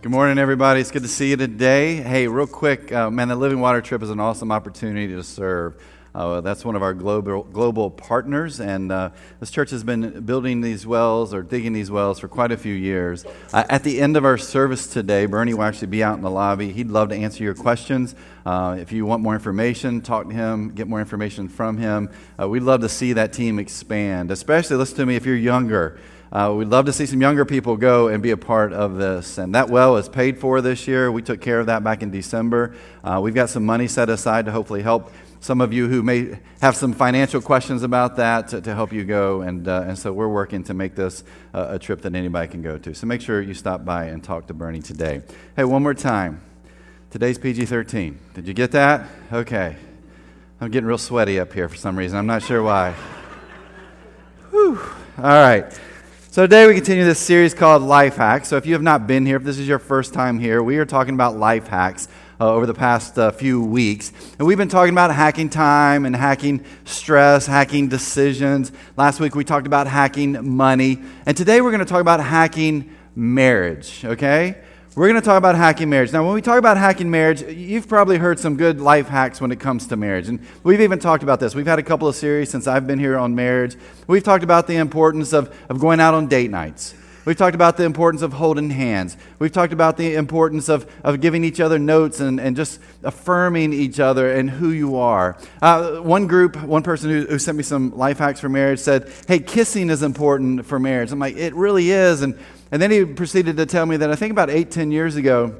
Good morning, everybody. It's good to see you today. Hey, real quick, uh, man, the Living Water trip is an awesome opportunity to serve. Uh, that's one of our global global partners, and uh, this church has been building these wells or digging these wells for quite a few years. At the end of our service today, Bernie will actually be out in the lobby. He'd love to answer your questions. Uh, if you want more information, talk to him, get more information from him. Uh, we'd love to see that team expand, especially listen to me if you're younger. Uh, we'd love to see some younger people go and be a part of this. And that well is paid for this year. We took care of that back in December. Uh, we've got some money set aside to hopefully help some of you who may have some financial questions about that to, to help you go. And, uh, and so we're working to make this uh, a trip that anybody can go to. So make sure you stop by and talk to Bernie today. Hey, one more time. Today's PG 13. Did you get that? Okay. I'm getting real sweaty up here for some reason. I'm not sure why. Whew. All right. So today we continue this series called Life Hacks. So if you have not been here, if this is your first time here, we are talking about life hacks uh, over the past uh, few weeks. And we've been talking about hacking time and hacking stress, hacking decisions. Last week we talked about hacking money. And today we're going to talk about hacking marriage, okay? We're going to talk about hacking marriage. Now, when we talk about hacking marriage, you've probably heard some good life hacks when it comes to marriage. And we've even talked about this. We've had a couple of series since I've been here on marriage. We've talked about the importance of, of going out on date nights. We've talked about the importance of holding hands. We've talked about the importance of, of giving each other notes and, and just affirming each other and who you are. Uh, one group, one person who, who sent me some life hacks for marriage said, Hey, kissing is important for marriage. I'm like, It really is. And and then he proceeded to tell me that I think about eight, ten years ago,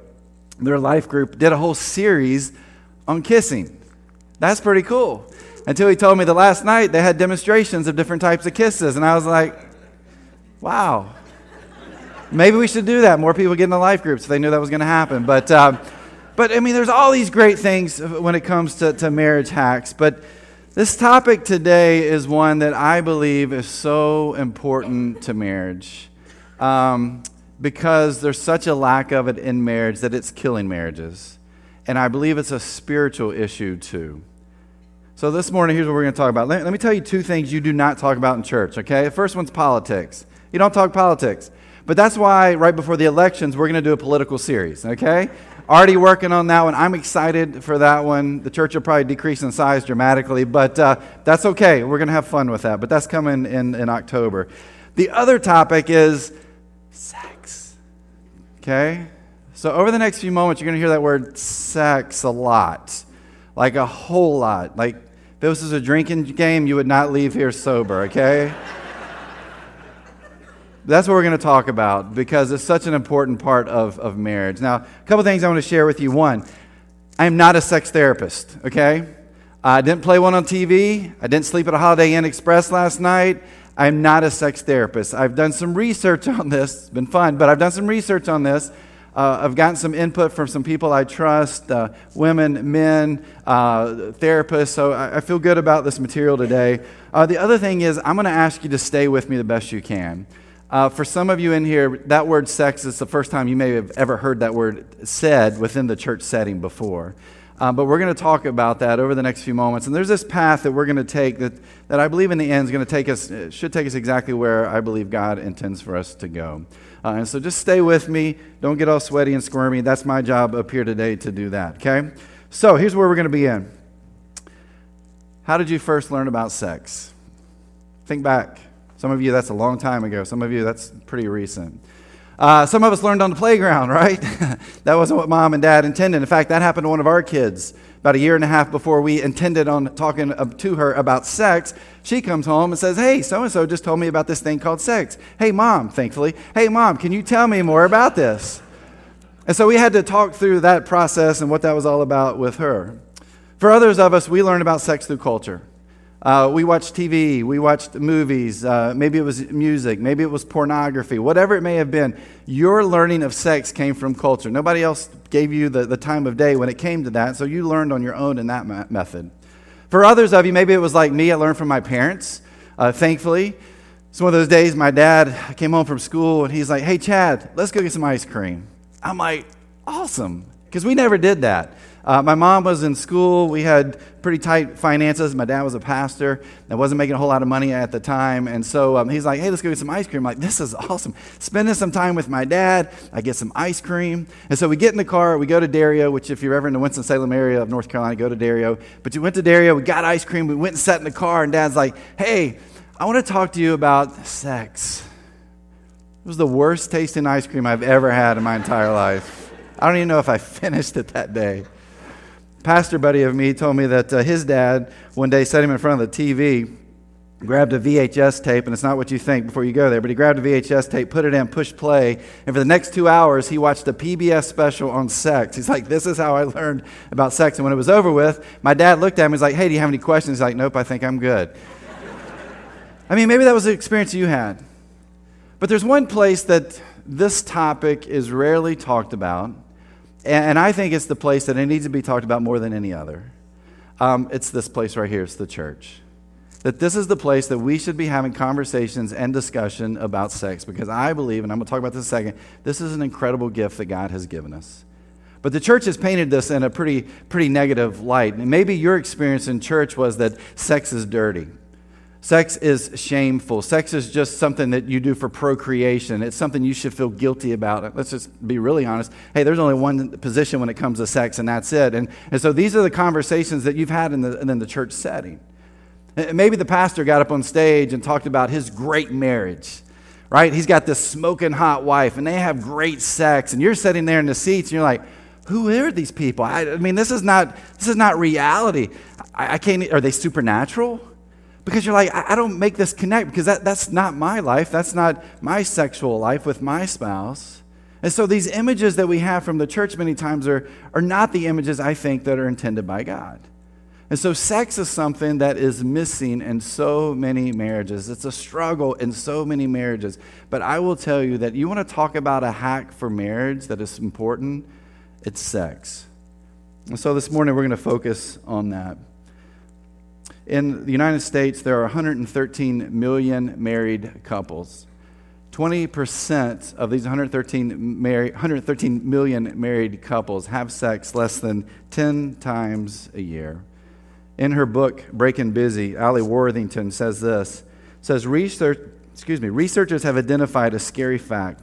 their life group did a whole series on kissing. That's pretty cool. Until he told me the last night they had demonstrations of different types of kisses. And I was like, wow. Maybe we should do that. More people get in the life groups if they knew that was going to happen. But, uh, but I mean, there's all these great things when it comes to, to marriage hacks. But this topic today is one that I believe is so important to marriage um, because there's such a lack of it in marriage that it's killing marriages. And I believe it's a spiritual issue too. So this morning, here's what we're going to talk about. Let, let, me tell you two things you do not talk about in church, okay? The first one's politics. You don't talk politics. But that's why, right before the elections, we're going to do a political series, okay? Already working on that one. I'm excited for that one. The church will probably decrease in size dramatically, but uh, that's okay. We're going to have fun with that. But that's coming in, in October. The other topic is sex. Okay? So, over the next few moments, you're going to hear that word sex a lot. Like a whole lot. Like, if this was a drinking game, you would not leave here sober, okay? That's what we're going to talk about because it's such an important part of, of marriage. Now, a couple things I want to share with you. One, I am not a sex therapist, okay? I didn't play one on TV. I didn't sleep at a Holiday Inn Express last night. I'm not a sex therapist. I've done some research on this. It's been fun, but I've done some research on this. Uh, I've gotten some input from some people I trust, uh, women, men, uh, therapists, so I, I, feel good about this material today. Uh, the other thing is, I'm going to ask you to stay with me the best you can. Uh, for some of you in here, that word sex is the first time you may have ever heard that word said within the church setting before. Um, but we're going to talk about that over the next few moments. And there's this path that we're going to take that, that I believe in the end is going to take us, should take us exactly where I believe God intends for us to go. Uh, and so just stay with me. Don't get all sweaty and squirmy. That's my job up here today to do that, okay? So here's where we're going to begin. How did you first learn about sex? Think back. Some of you, that's a long time ago. Some of you, that's pretty recent. Uh, some of us learned on the playground, right? that wasn't what mom and dad intended. In fact, that happened to one of our kids about a year and a half before we intended on talking to her about sex. She comes home and says, Hey, so and so just told me about this thing called sex. Hey, mom, thankfully. Hey, mom, can you tell me more about this? And so we had to talk through that process and what that was all about with her. For others of us, we learn about sex through culture. Uh, we watched TV, we watched movies, uh, maybe it was music, maybe it was pornography, whatever it may have been. Your learning of sex came from culture. Nobody else gave you the, the time of day when it came to that, so you learned on your own in that ma- method. For others of you, maybe it was like me, I learned from my parents, uh, thankfully. Some of those days, my dad came home from school and he's like, Hey, Chad, let's go get some ice cream. I'm like, Awesome, because we never did that. Uh, my mom was in school. We had pretty tight finances. My dad was a pastor. I wasn't making a whole lot of money at the time. And so um, he's like, hey, let's go get some ice cream. I'm like, this is awesome. Spending some time with my dad. I get some ice cream. And so we get in the car. We go to Dairi-O, which if you're ever in the Winston-Salem area of North Carolina, go to Dairi-O. But we went to Dairi-O. We got ice cream. We went and sat in the car. And dad's like, hey, I want to talk to you about sex. It was the worst tasting ice cream I've ever had in my entire life. I don't even know if I finished it that day pastor buddy of me told me that uh, his dad one day set him in front of the TV, grabbed a VHS tape, and it's not what you think before you go there, but he grabbed a VHS tape, put it in, pushed play, and for the next two hours, he watched a PBS special on sex. He's like, This is how I learned about sex. And when it was over with, my dad looked at him and was like, Hey, do you have any questions? He's like, Nope, I think I'm good. I mean, maybe that was the experience you had. But there's one place that this topic is rarely talked about and, I think it's the place that it needs to be talked about more than any other. Um, it's this place right here, it's the church. That this is the place that we should be having conversations and discussion about sex because I believe, and I'm going to talk about this in a second, this is an incredible gift that God has given us. But the church has painted this in a pretty, pretty negative light. And maybe your experience in church was that sex is dirty. Sex is shameful. Sex is just something that you do for procreation. It's something you should feel guilty about. Let's just be really honest. Hey, there's only one position when it comes to sex, and that's it. And, and so these are the conversations that you've had in the, in the church setting. Maybe the pastor got up on stage and talked about his great marriage, right? He's got this smoking hot wife, and they have great sex, and you're sitting there in the seats, and you're like, who are these people? I, I mean, this is not, this is not reality. I, I can't, are they supernatural? Because you're like, I, I don't make this connect because that, that's not my life. That's not my sexual life with my spouse. And so these images that we have from the church many times are, are not the images I think that are intended by God. And so sex is something that is missing in so many marriages. It's a struggle in so many marriages. But I will tell you that you want to talk about a hack for marriage that is important, it's sex. And so this morning we're going to focus on that. In the United States, there are 113 million married couples. 20% of these 113, married, 113 million married couples have sex less than 10 times a year. In her book, Breaking Busy, Alli Worthington says this says research, excuse me, researchers have identified a scary fact.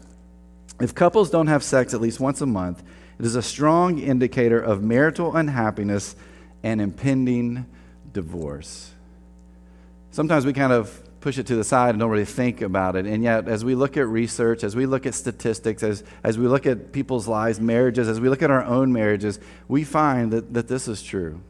If couples don't have sex at least once a month, it is a strong indicator of marital unhappiness and impending divorce. Sometimes we kind of push it to the side and don't really think about it. And yet, as we look at research, as we look at statistics, as, as we look at people's lives, marriages, as we look at our own marriages, we find that, that this is true.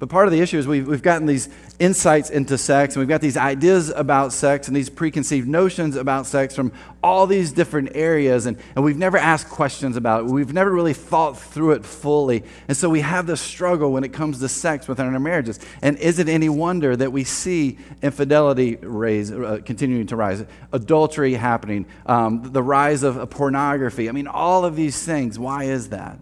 But part of the issue is we've, we've gotten these insights into sex, and we've got these ideas about sex and these preconceived notions about sex from all these different areas, and, and we've never asked questions about it. We've never really thought through it fully. And so we have this struggle when it comes to sex within our marriages. And is it any wonder that we see infidelity raise, uh, continuing to rise, adultery happening, um, the rise of pornography? I mean, all of these things. Why is that?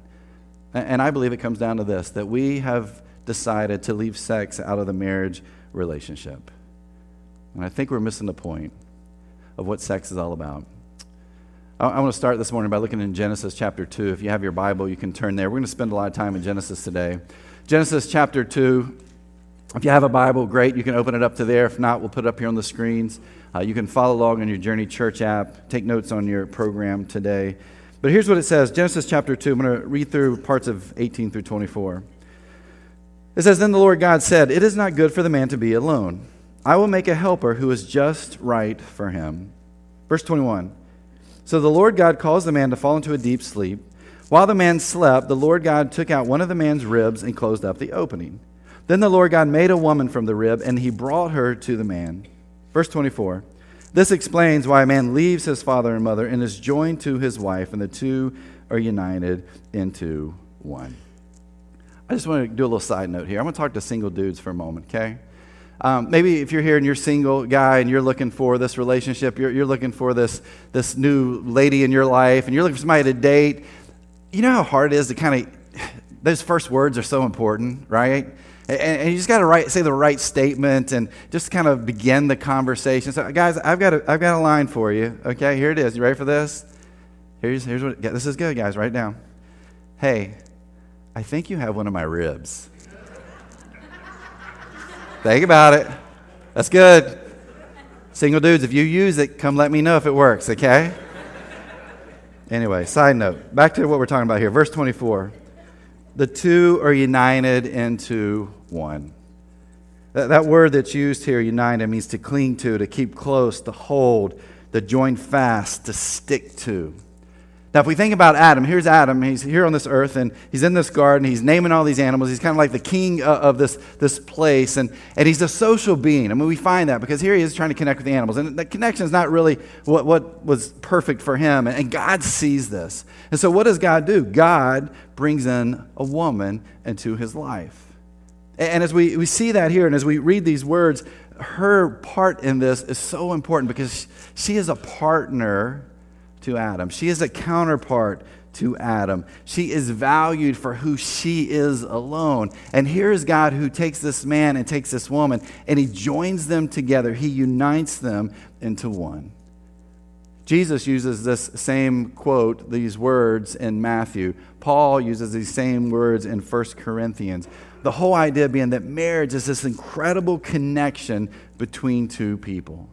And I believe it comes down to this that we have decided to leave sex out of the marriage relationship. And I think we're missing the point of what sex is all about. I, want to start this morning by looking in Genesis chapter 2. If you have your Bible, you can turn there. We're going to spend a lot of time in Genesis today. Genesis chapter 2. If you have a Bible, great. You can open it up to there. If not, we'll put it up here on the screens. Uh, you can follow along on your Journey Church app, take notes on your program today. But here's what it says Genesis chapter 2. I'm going to read through parts of 18 through 24. It says, Then the Lord God said, It is not good for the man to be alone. I will make a helper who is just right for him. Verse 21. So the Lord God caused the man to fall into a deep sleep. While the man slept, the Lord God took out one of the man's ribs and closed up the opening. Then the Lord God made a woman from the rib, and he brought her to the man. Verse 24. This explains why a man leaves his father and mother and is joined to his wife, and the two are united into one. I just want to do a little side note here. I'm going to talk to single dudes for a moment, okay? Um, maybe if you're here and you're single guy and you're looking for this relationship, you're, you're looking for this, this new lady in your life, and you're looking for somebody to date, you know how hard it is to kind of, those first words are so important, right? And, and you just got to say the right statement and just kind of begin the conversation. So, guys, I've got a, I've got a line for you, okay? Here it is. You ready for this? Here's, here's what, yeah, this is good, guys. Write it down. Hey, I think you have one of my ribs. Think about it. That's good. Single dudes, if you use it, come let me know if it works, okay? Anyway, side note, back to what we're talking about here. Verse 24. The two are united into one. That, that word that's used here, united, means to cling to, to keep close, to hold, to join fast, to stick to. Now, if we think about Adam, here's Adam. He's here on this earth and he's in this garden. He's naming all these animals. He's kind of like the king uh, of this, this place. And, and he's a social being. I mean, we find that because here he is trying to connect with the animals. And the connection is not really what, what was perfect for him. And God sees this. And so, what does God do? God brings in a woman into his life. And as we, we see that here, and as we read these words, her part in this is so important because she is a partner to Adam. She is a counterpart to Adam. She is valued for who she is alone. And here is God who takes this man and takes this woman and he joins them together. He unites them into one. Jesus uses this same quote, these words in Matthew. Paul uses these same words in 1 Corinthians. The whole idea being that marriage is this incredible connection between two people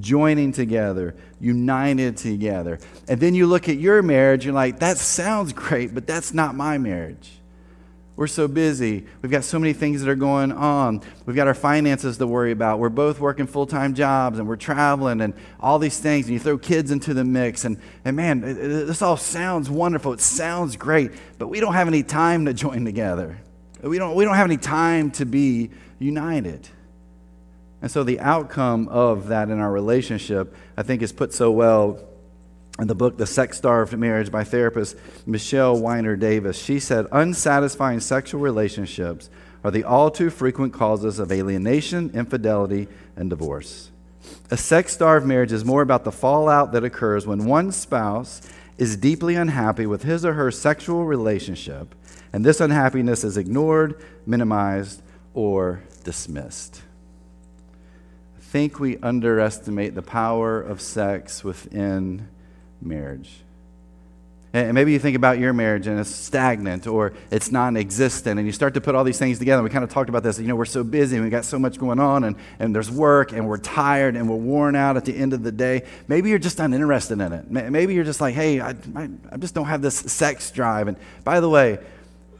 joining together, united together. And then you look at your marriage, you're like, that sounds great, but that's not my marriage. We're so busy. We've got so many things that are going on. We've got our finances to worry about. We're both working full time jobs and we're traveling and all these things. And you throw kids into the mix. And, and man, this all sounds wonderful. It sounds great. But we don't have any time to join together. We don't, we don't have any time to be united. And so the outcome of that in our relationship, I think, is put so well in the book The Sex Starved Marriage by therapist Michele Weiner Davis. She said, Unsatisfying sexual relationships are the all too frequent causes of alienation, infidelity, and divorce. A sex starved marriage is more about the fallout that occurs when one spouse is deeply unhappy with his or her sexual relationship, and this unhappiness is ignored, minimized, or dismissed think we underestimate the power of sex within marriage. And maybe you think about your marriage and it's stagnant or it's non existent, and you start to put all these things together. We kind of talked about this. You know, we're so busy and we got so much going on, and, and there's work, and we're tired, and we're worn out at the end of the day. Maybe you're just uninterested in it. Maybe you're just like, hey, I, I, I just don't have this sex drive. And by the way,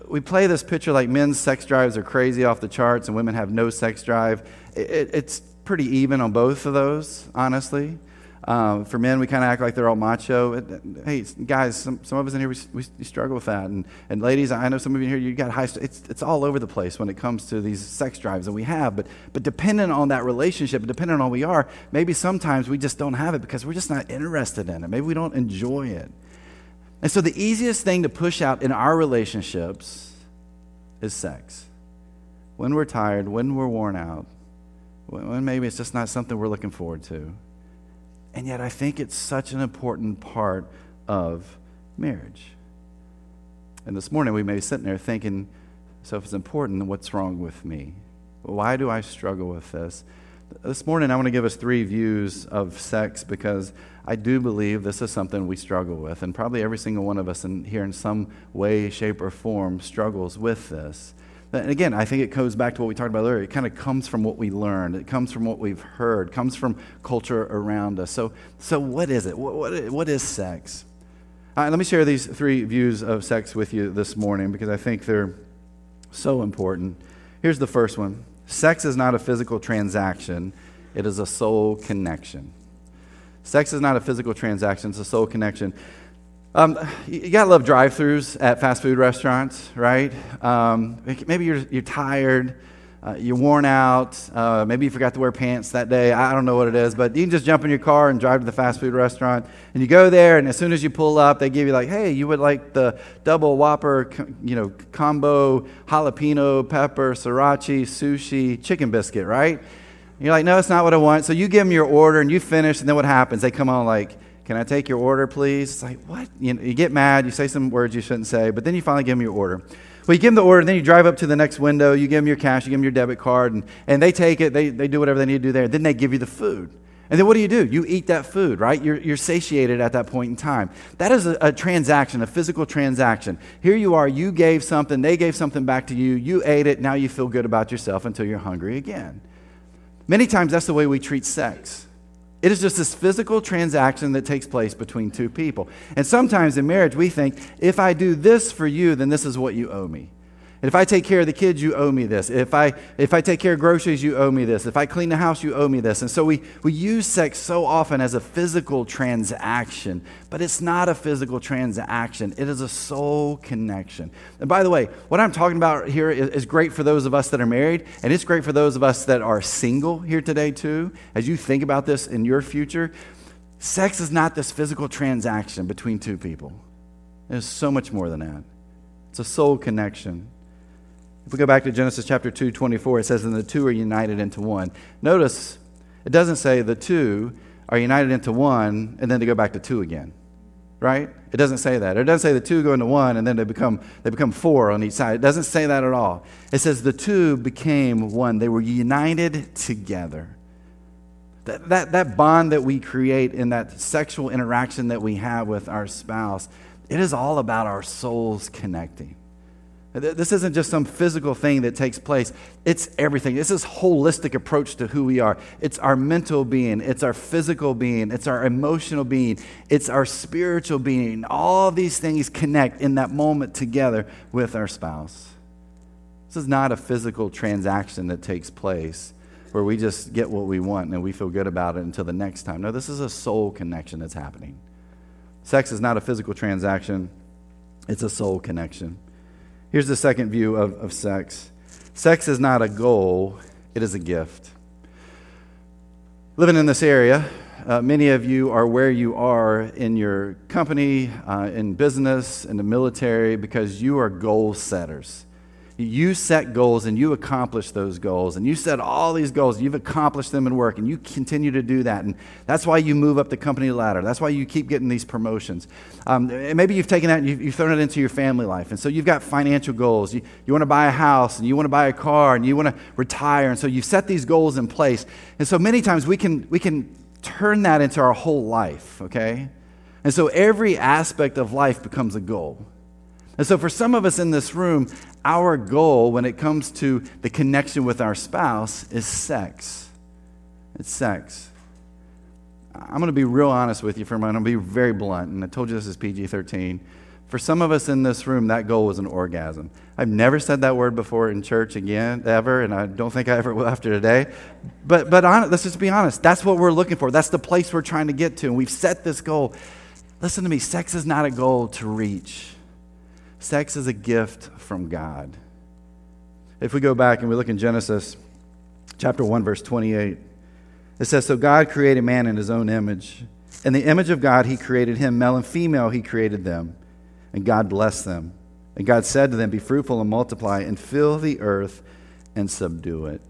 we play this picture like men's sex drives are crazy off the charts and women have no sex drive. It, it's pretty even on both of those, honestly. Um, for men, we kind of act like they're all macho. Hey, guys, some, some of us in here, we, we, struggle with that. And, and ladies, I know some of you here, you got high, it's, it's all over the place when it comes to these sex drives that we have. But, but depending on that relationship, depending on we are, maybe sometimes we just don't have it because we're just not interested in it. Maybe we don't enjoy it. And so the easiest thing to push out in our relationships is sex. When we're tired, when we're worn out, when maybe it's just not something we're looking forward to. And yet, I think it's such an important part of marriage. And this morning, we may be sitting there thinking, so if it's important, what's wrong with me? Why do I struggle with this? This morning, I want to give us three views of sex because I do believe this is something we struggle with. And probably every single one of us in here, in some way, shape, or form, struggles with this. And again, I think it goes back to what we talked about earlier. It kind of comes from what we learned. It comes from what we've heard. It comes from culture around us. So, so what is it? What, what, what is sex? Uh, let me share these three views of sex with you this morning because I think they're so important. Here's the first one Sex is not a physical transaction, it is a soul connection. Sex is not a physical transaction, it's a soul connection. Um, you gotta love drive-throughs at fast food restaurants, right? Um, maybe you're you're tired, uh, you're worn out. Uh, maybe you forgot to wear pants that day. I don't know what it is, but you can just jump in your car and drive to the fast food restaurant. And you go there, and as soon as you pull up, they give you like, "Hey, you would like the double Whopper, you know, combo jalapeno pepper sriracha sushi chicken biscuit, right?" And you're like, "No, it's not what I want." So you give them your order, and you finish, and then what happens? They come on like can I take your order, please? It's like, what? You, know, you get mad, you say some words you shouldn't say, but then you finally give them your order. Well, you give them the order, then you drive up to the next window, you give them your cash, you give them your debit card, and, and they take it, they, they do whatever they need to do there, then they give you the food. And then what do you do? You eat that food, right? You're, you're satiated at that point in time. That is a, a, transaction, a physical transaction. Here you are, you gave something, they gave something back to you, you ate it, now you feel good about yourself until you're hungry again. Many times that's the way we treat sex. It is just this physical transaction that takes place between two people. And sometimes in marriage, we think, if I do this for you, then this is what you owe me. If I take care of the kids, you owe me this. If I, if I take care of groceries, you owe me this. If I clean the house, you owe me this. And so we, we use sex so often as a physical transaction, but it's not a physical transaction. It is a soul connection. And by the way, what I'm talking about here is, is great for those of us that are married, and it's great for those of us that are single here today, too. As you think about this in your future, sex is not this physical transaction between two people, it's so much more than that. It's a soul connection. If we go back to Genesis chapter 2, 24, it says, And the two are united into one. Notice, it doesn't say the two are united into one and then they go back to two again. Right? It doesn't say that. It doesn't say the two go into one and then they become, they become four on each side. It doesn't say that at all. It says the two became one. They were united together. That, that, that bond that we create in that sexual interaction that we have with our spouse, it is all about our souls connecting. This isn't just some physical thing that takes place. It's everything. It's this holistic approach to who we are. It's our mental being, it's our physical being, it's our emotional being, it's our spiritual being. All these things connect in that moment together with our spouse. This is not a physical transaction that takes place where we just get what we want and we feel good about it until the next time. No, this is a soul connection that's happening. Sex is not a physical transaction, it's a soul connection. Here's the second view of, of sex sex is not a goal, it is a gift. Living in this area, uh, many of you are where you are in your company, uh, in business, in the military, because you are goal setters. You set goals and you accomplish those goals. And you set all these goals, and you've accomplished them in work, and you continue to do that. And that's why you move up the company ladder. That's why you keep getting these promotions. Um, maybe you've taken that and you've, you've, thrown it into your family life. And so you've got financial goals. You, you want to buy a house, and you want to buy a car, and you want to retire. And so you've set these goals in place. And so many times we can, we can turn that into our whole life, okay? And so every aspect of life becomes a goal. And so, for some of us in this room, our goal when it comes to the connection with our spouse is sex. It's sex. I'm going to be real honest with you for a moment. I'm going to be very blunt. And I told you this is PG 13. For some of us in this room, that goal was an orgasm. I've never said that word before in church again, ever, and I don't think I ever will after today. But, but on, let's just be honest. That's what we're looking for. That's the place we're trying to get to. And we've set this goal. Listen to me sex is not a goal to reach. Sex is a gift from God. If we go back and we look in Genesis chapter 1, verse 28, it says, So God created man in his own image. In the image of God, he created him. Male and female, he created them. And God blessed them. And God said to them, Be fruitful and multiply, and fill the earth and subdue it.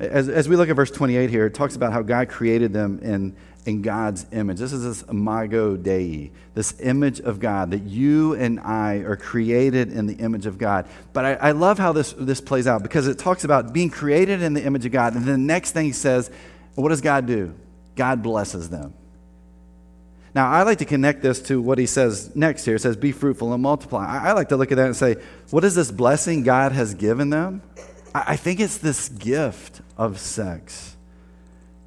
As, as we look at verse 28 here, it talks about how God created them in in God's image. This is this imago Dei, this image of God, that you and I are created in the image of God. But I, I, love how this, this plays out because it talks about being created in the image of God. And then the next thing he says, what does God do? God blesses them. Now, I like to connect this to what he says next here. It says, Be fruitful and multiply. I, I like to look at that and say, What is this blessing God has given them? I, I think it's this gift of sex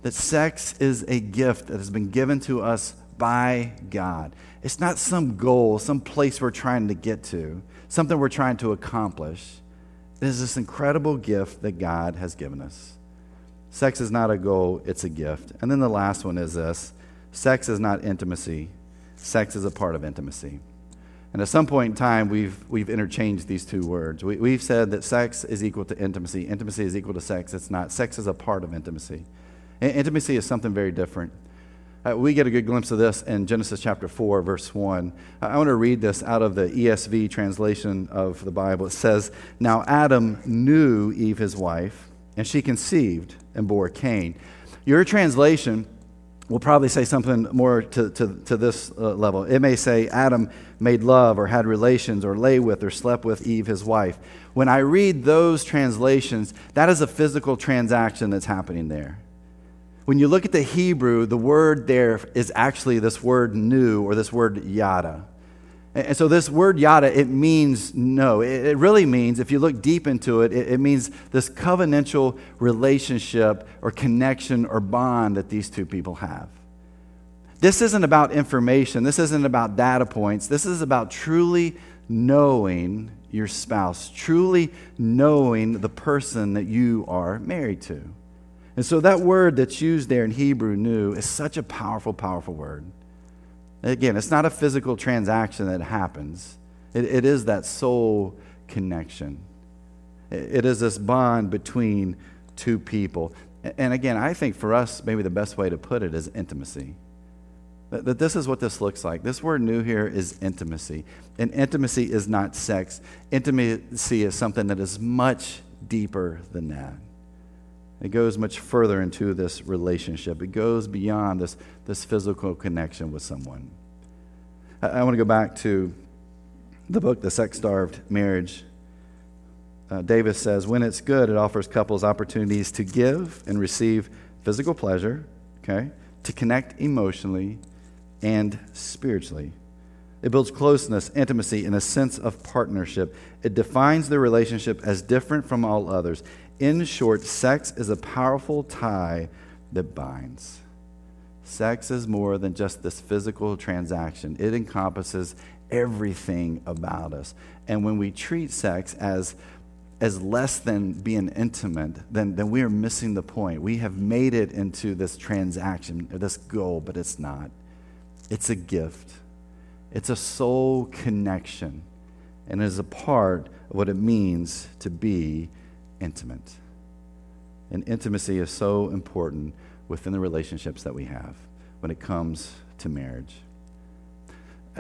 that sex is a gift that has been given to us by God. It's not some goal, some place we're trying to get to, something we're trying to accomplish. It is this incredible gift that God has given us. Sex is not a goal, it's a gift. And then the last one is this sex is not intimacy, sex is a part of intimacy. And at some point in time, we've, we've interchanged these two words. We, have said that sex is equal to intimacy, intimacy is equal to sex. It's not. Sex is a part of intimacy. Intimacy is something very different. Uh, we get a good glimpse of this in Genesis chapter 4, verse 1. I want to read this out of the ESV translation of the Bible. It says, Now Adam knew Eve, his wife, and she conceived and bore Cain. Your translation will probably say something more to, to, to this uh, level. It may say, Adam made love or had relations or lay with or slept with Eve, his wife. When I read those translations, that is a physical transaction that's happening there. When you look at the Hebrew, the word there is actually this word new or this word yada. And so this word yada, it means know. It really means, if you look deep into it, it means this covenantal relationship or connection or bond that these two people have. This isn't about information. This isn't about data points. This is about truly knowing your spouse, truly knowing the person that you are married to. And so that word that's used there in Hebrew, new, is such a powerful, powerful word. Again, it's not a physical transaction that happens, it, it is that soul connection. It, it is this bond between two people. And again, I think for us, maybe the best way to put it is intimacy. That, that this is what this looks like. This word new here is intimacy. And intimacy is not sex, intimacy is something that is much deeper than that. It goes much further into this relationship. It goes beyond this, this physical connection with someone. I, I want to go back to the book, The Sex Starved Marriage. Uh, Davis says, when it's good, it offers couples opportunities to give and receive physical pleasure, okay, to connect emotionally and spiritually. It builds closeness, intimacy, and a sense of partnership. It defines the relationship as different from all others. In short, sex is a powerful tie that binds. Sex is more than just this physical transaction, it encompasses everything about us. And when we treat sex as as less than being intimate, then, then we are missing the point. We have made it into this transaction, this goal, but it's not. It's a gift, it's a soul connection, and it is a part of what it means to be intimate. And intimacy is so important within the relationships that we have when it comes to marriage.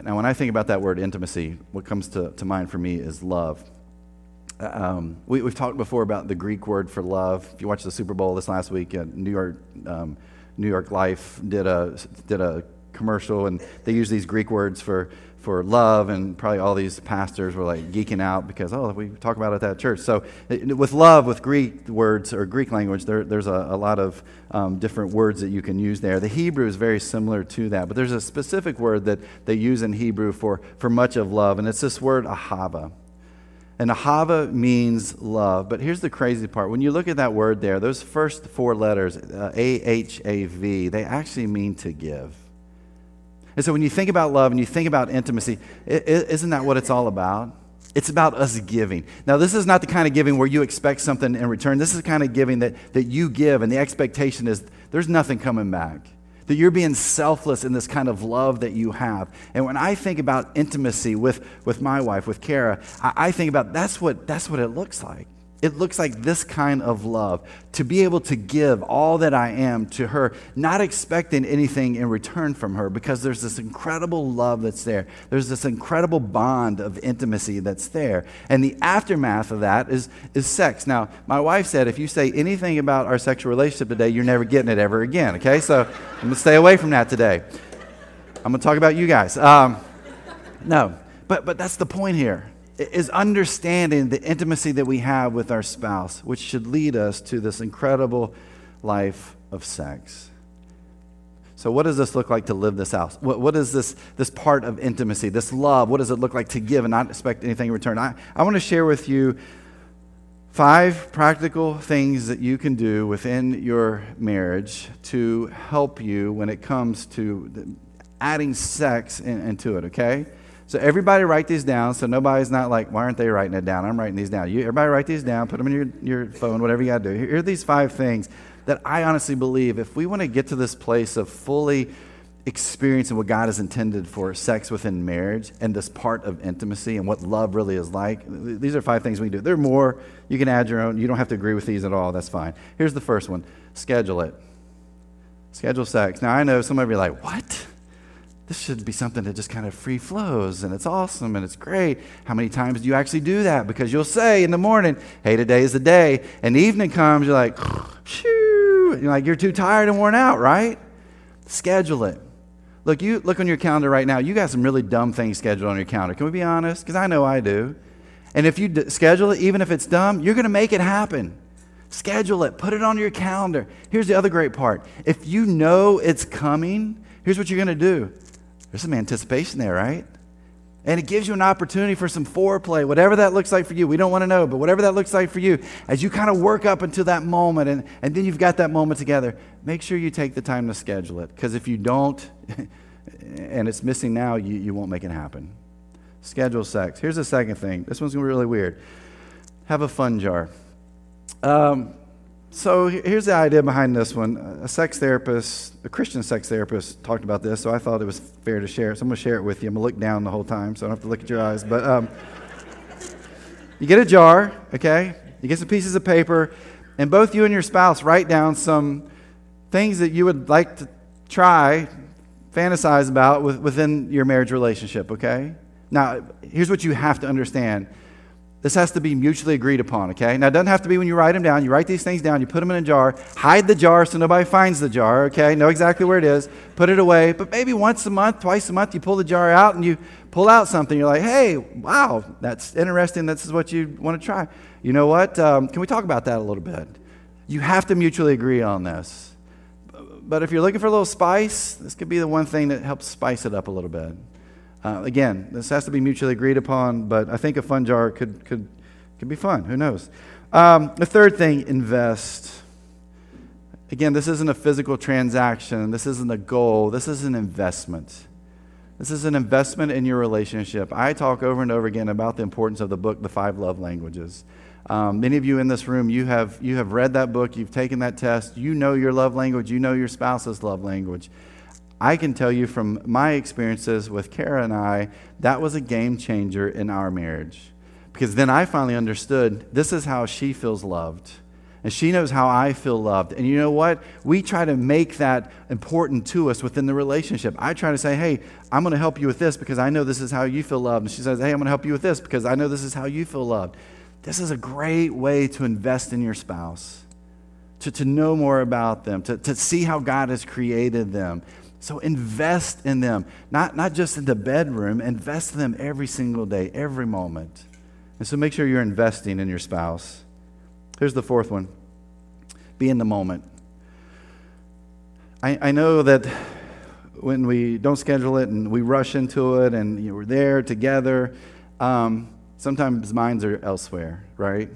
Now, when I think about that word intimacy, what comes to, to mind for me is love. Um, we, have talked before about the Greek word for love. If you watched the Super Bowl this last week, uh, New York, um, New York Life did a did a commercial, and they use these Greek words for for love, and probably all these pastors were like geeking out because, oh, we talk about it at that church. So, with love, with Greek words or Greek language, there, there's a, a lot of um, different words that you can use there. The Hebrew is very similar to that, but there's a specific word that they use in Hebrew for, for much of love, and it's this word ahava. And ahava means love. But here's the crazy part. When you look at that word there, those first four letters, uh, A H A V, they actually mean to give. And so when you think about love and you think about intimacy, isn't that what it's all about? It's about us giving. Now, this is not the kind of giving where you expect something in return. This is the kind of giving that, that you give, and the expectation is there's nothing coming back. That you're being selfless in this kind of love that you have. And when I think about intimacy with, with my wife, with Kara, I, I think about that's what, that's what it looks like. It looks like this kind of love to be able to give all that I am to her, not expecting anything in return from her, because there's this incredible love that's there. There's this incredible bond of intimacy that's there. And the aftermath of that is, is sex. Now, my wife said if you say anything about our sexual relationship today, you're never getting it ever again, okay? So I'm to stay away from that today. I'm to talk about you guys. Um, no, but, but that's the point here is understanding the intimacy that we have with our spouse, which should lead us to this incredible life of sex. So, what does this look like to live this out? What, what is this, this part of intimacy, this love? What does it look like to give and not expect anything in return? I, I want to share with you five practical things that you can do within your marriage to help you when it comes to adding sex in, into it, okay? So everybody write these down so nobody's not like, why aren't they writing it down? I'm writing these down. You, everybody write these down, put them in your, your phone, whatever you got to do. Here are these five things that I honestly believe if we want to get to this place of fully experiencing what God has intended for sex within marriage and this part of intimacy and what love really is like, these are five things we do. There are more. You can add your own. You don't have to agree with these at all. That's fine. Here's the first one schedule it. Schedule sex. Now, I know some of you are like, what? This should be something that just kind of free flows and it's awesome and it's great. How many times do you actually do that? Because you'll say in the morning, hey, today is the day. And the evening comes, you're like, shoo. You're like, you're too tired and worn out, right? Schedule it. Look, you look on your calendar right now. You got some really dumb things scheduled on your calendar. Can we be honest? Because I know I do. And if you d- schedule it, even if it's dumb, you're going to make it happen. Schedule it, put it on your calendar. Here's the other great part if you know it's coming, here's what you're going to do there's some anticipation there, right? And it gives you an opportunity for some foreplay, whatever that looks like for you. We don't want to know, but whatever that looks like for you, as you kind of work up until that moment and, and then you've got that moment together, make sure you take the time to schedule it. Because if you don't, and it's missing now, you, you won't make it happen. Schedule sex. Here's the second thing. This one's going to be really weird. Have a fun jar. Um, so here's the idea behind this one. A sex therapist, a Christian sex therapist, talked about this, so I thought it was fair to share it. So I'm going to share it with you. I'm going to look down the whole time, so I don't have to look at your eyes. But um, you get a jar, okay? You get some pieces of paper, and both you and your spouse write down some things that you would like to try, fantasize about with, within your marriage relationship, okay? Now, here's what you have to understand this has to be mutually agreed upon, okay? Now, it doesn't have to be when you write them down. You write these things down, you put them in a jar, hide the jar so nobody finds the jar, okay? Know exactly where it is, put it away. But maybe once a month, twice a month, you pull the jar out and you pull out something. You're like, hey, wow, that's interesting. This is what you want to try. You know what? Um, can we talk about that a little bit? You have to mutually agree on this. But if you're looking for a little spice, this could be the one thing that helps spice it up a little bit. Uh, again, this has to be mutually agreed upon, but I think a fun jar could, could, could be fun. Who knows? Um, the third thing, invest. Again, this isn't a physical transaction. This isn't a goal. This is an investment. This is an investment in your relationship. I talk over and over again about the importance of the book, The Five Love Languages. Um, many of you in this room, you have, you have read that book, you've taken that test, you know your love language, you know your spouse's love language. I can tell you from my experiences with Kara and I, that was a game changer in our marriage. Because then I finally understood this is how she feels loved. And she knows how I feel loved. And you know what? We try to make that important to us within the relationship. I try to say, hey, I'm going to help you with this because I know this is how you feel loved. And she says, hey, I'm going to help you with this because I know this is how you feel loved. This is a great way to invest in your spouse, to, to know more about them, to, to see how God has created them, so invest in them, not, not just in the bedroom, invest in them every single day, every moment. And so make sure you're investing in your spouse. Here's the fourth one be in the moment. I, I know that when we don't schedule it and we rush into it and you know, we're there together, um, sometimes minds are elsewhere, right?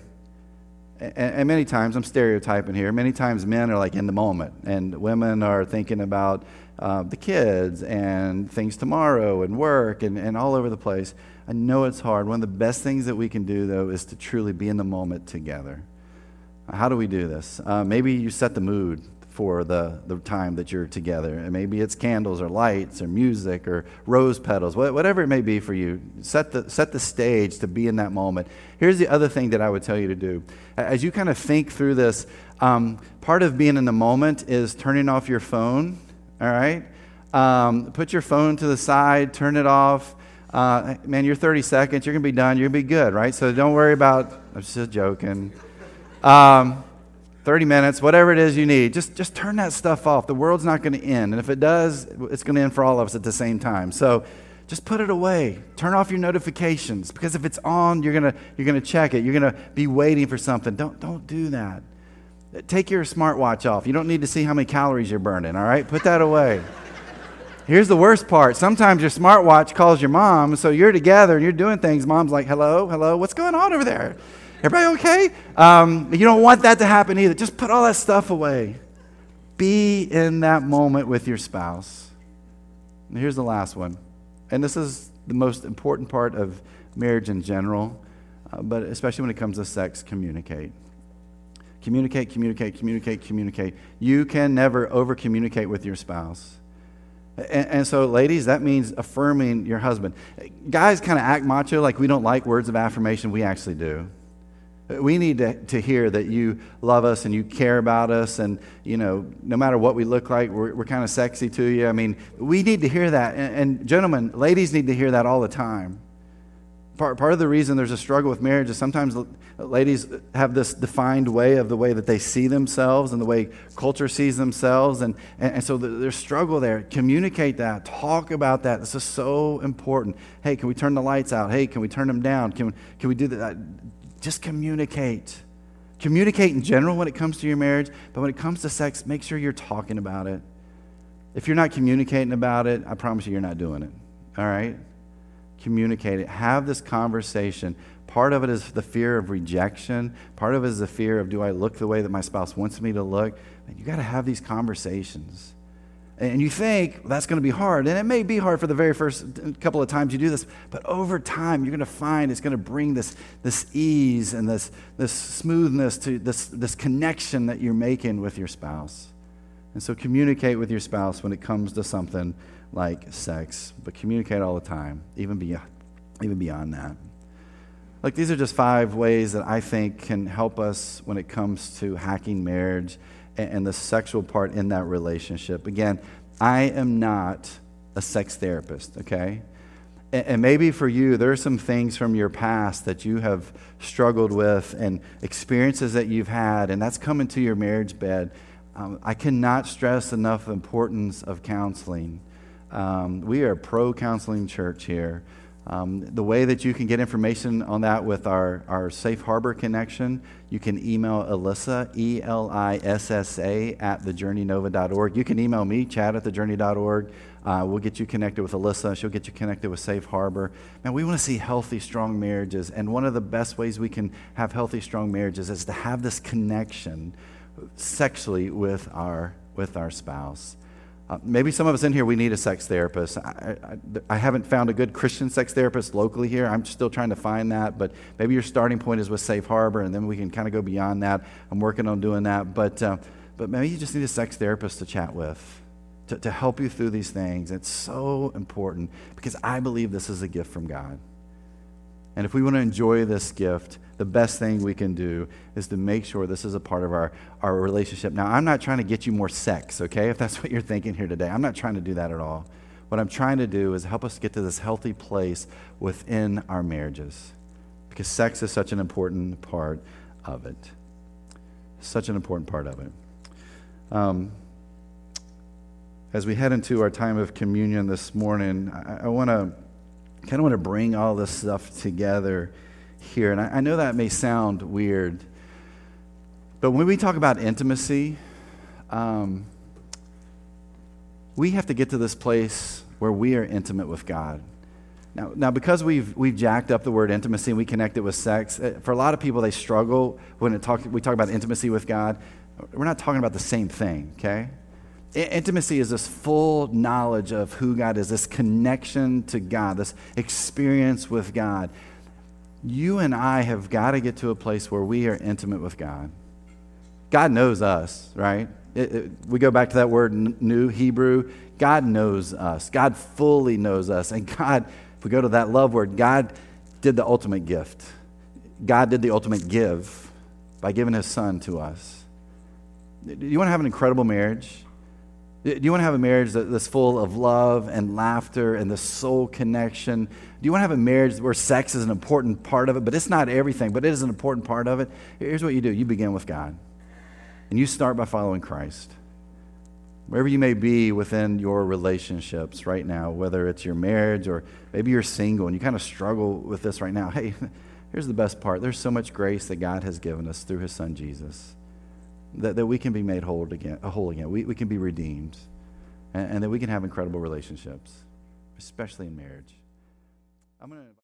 And, many times, I'm stereotyping here, many times men are like in the moment, and women are thinking about uh, the kids and things tomorrow and work and, and all over the place. I know it's hard. One of the best things that we can do, though, is to truly be in the moment together. How do we do this? Uh, maybe you set the mood for the, the time that you're together. And maybe it's candles or lights or music or rose petals, whatever it may be for you. Set the, set the stage to be in that moment. Here's the other thing that I would tell you to do. As you kind of think through this, um, part of being in the moment is turning off your phone all right? Um, put your phone to the side, turn it off. Uh, man, you're 30 seconds, you're going to be done, you're going to be good, right? So don't worry about, I'm just joking. Um, 30 minutes, whatever it is you need, just, just turn that stuff off. The world's not going to end. And if it does, it's going to end for all of us at the same time. So just put it away. Turn off your notifications because if it's on, you're going to you're to check it. You're going to be waiting for something. Don't, don't do that. Take your smartwatch off. You don't need to see how many calories you're burning, all right? Put that away. Here's the worst part. Sometimes your smartwatch calls your mom, so you're together and you're doing things. Mom's like, hello, hello, what's going on over there? Everybody okay? Um, you don't want that to happen either. Just put all that stuff away. Be in that moment with your spouse. And here's the last one. And this is the most important part of marriage in general, uh, but especially when it comes to sex, communicate. Communicate, communicate, communicate, communicate. You can never over communicate with your spouse. And, and, so, ladies, that means affirming your husband. Guys kind of act macho like we don't like words of affirmation. We actually do. We need to, to hear that you love us and you care about us, and, you know, no matter what we look like, we're, we're kind of sexy to you. I mean, we need to hear that. And, and gentlemen, ladies need to hear that all the time. Part, part of the reason there's a struggle with marriage is sometimes ladies have this defined way of the way that they see themselves and the way culture sees themselves. And, and, and so there's struggle there. Communicate that. Talk about that. This is so important. Hey, can we turn the lights out? Hey, can we turn them down? Can, can we do that? Uh, Just communicate. Communicate in general when it comes to your marriage, but when it comes to sex, make sure you're talking about it. If you're not communicating about it, I promise you, you're not doing it. All right? Communicate it. Have this conversation. Part of it is the fear of rejection. Part of it is the fear of do I look the way that my spouse wants me to look? And you got to have these conversations. And you think that's going to be hard. And it may be hard for the very first couple of times you do this, but over time, you're going to find it's going to bring this, this ease and this, this smoothness to this, this connection that you're making with your spouse. And so communicate with your spouse when it comes to something like sex, but communicate all the time, even beyond, even beyond that. Like, these are just five ways that I think can help us when it comes to hacking marriage and the sexual part in that relationship. Again, I am not a sex therapist, okay? And maybe for you, there are some things from your past that you have struggled with and experiences that you've had, and that's coming to your marriage bed. Um, I cannot stress enough the importance of counseling. Um, we are pro counseling church here. Um, the way that you can get information on that with our, our Safe Harbor connection, you can email Elissa, E L I S S A, at thejourneynova.org. You can email me, chad at thejourney.org. Uh, we'll get you connected with Elissa. She'll get you connected with Safe Harbor. Man, we want to see healthy, strong marriages. And one of the best ways we can have healthy, strong marriages is to have this connection sexually with our, with our spouse. Uh, maybe some of us in here, we need a sex therapist. I, I, I, haven't found a good Christian sex therapist locally here. I'm still trying to find that, but maybe your starting point is with Safe Harbor, and then we can kind of go beyond that. I'm working on doing that, but, uh, but maybe you just need a sex therapist to chat with, to, to help you through these things. It's so important because I believe this is a gift from God. And if we want to enjoy this gift, the best thing we can do is to make sure this is a part of our, our relationship. Now, I'm not trying to get you more sex, okay, if that's what you're thinking here today. I'm not trying to do that at all. What I'm trying to do is help us get to this healthy place within our marriages because sex is such an important part of it. Such an important part of it. Um, as we head into our time of communion this morning, I, I want to kind of want to bring all this stuff together here. And I, I know that may sound weird, but when we talk about intimacy, um, we have to get to this place where we are intimate with God. Now, now because we've, we've jacked up the word intimacy and we connect it with sex, eh, for a lot of people, they struggle when it talk, we talk about intimacy with God. We're not talking about the same thing, okay? Intimacy is this full knowledge of who God is, this connection to God, this experience with God. You and I have got to get to a place where we are intimate with God. God knows us, right? It, it, we go back to that word new Hebrew. God knows us. God fully knows us. And God, if we go to that love word, God did the ultimate gift. God did the ultimate give by giving his son to us. Do you want to have an incredible marriage? Do you want to have a marriage that's full of love and laughter and the soul connection? Do you want to have a marriage where sex is an important part of it, but it's not everything, but it is an important part of it? Here's what you do you begin with God, and you start by following Christ. Wherever you may be within your relationships right now, whether it's your marriage or maybe you're single and you kind of struggle with this right now, hey, here's the best part there's so much grace that God has given us through his son Jesus that, that we can be made whole again, whole again. We, we can be redeemed, and, and that we can have incredible relationships, especially in marriage. I'm going to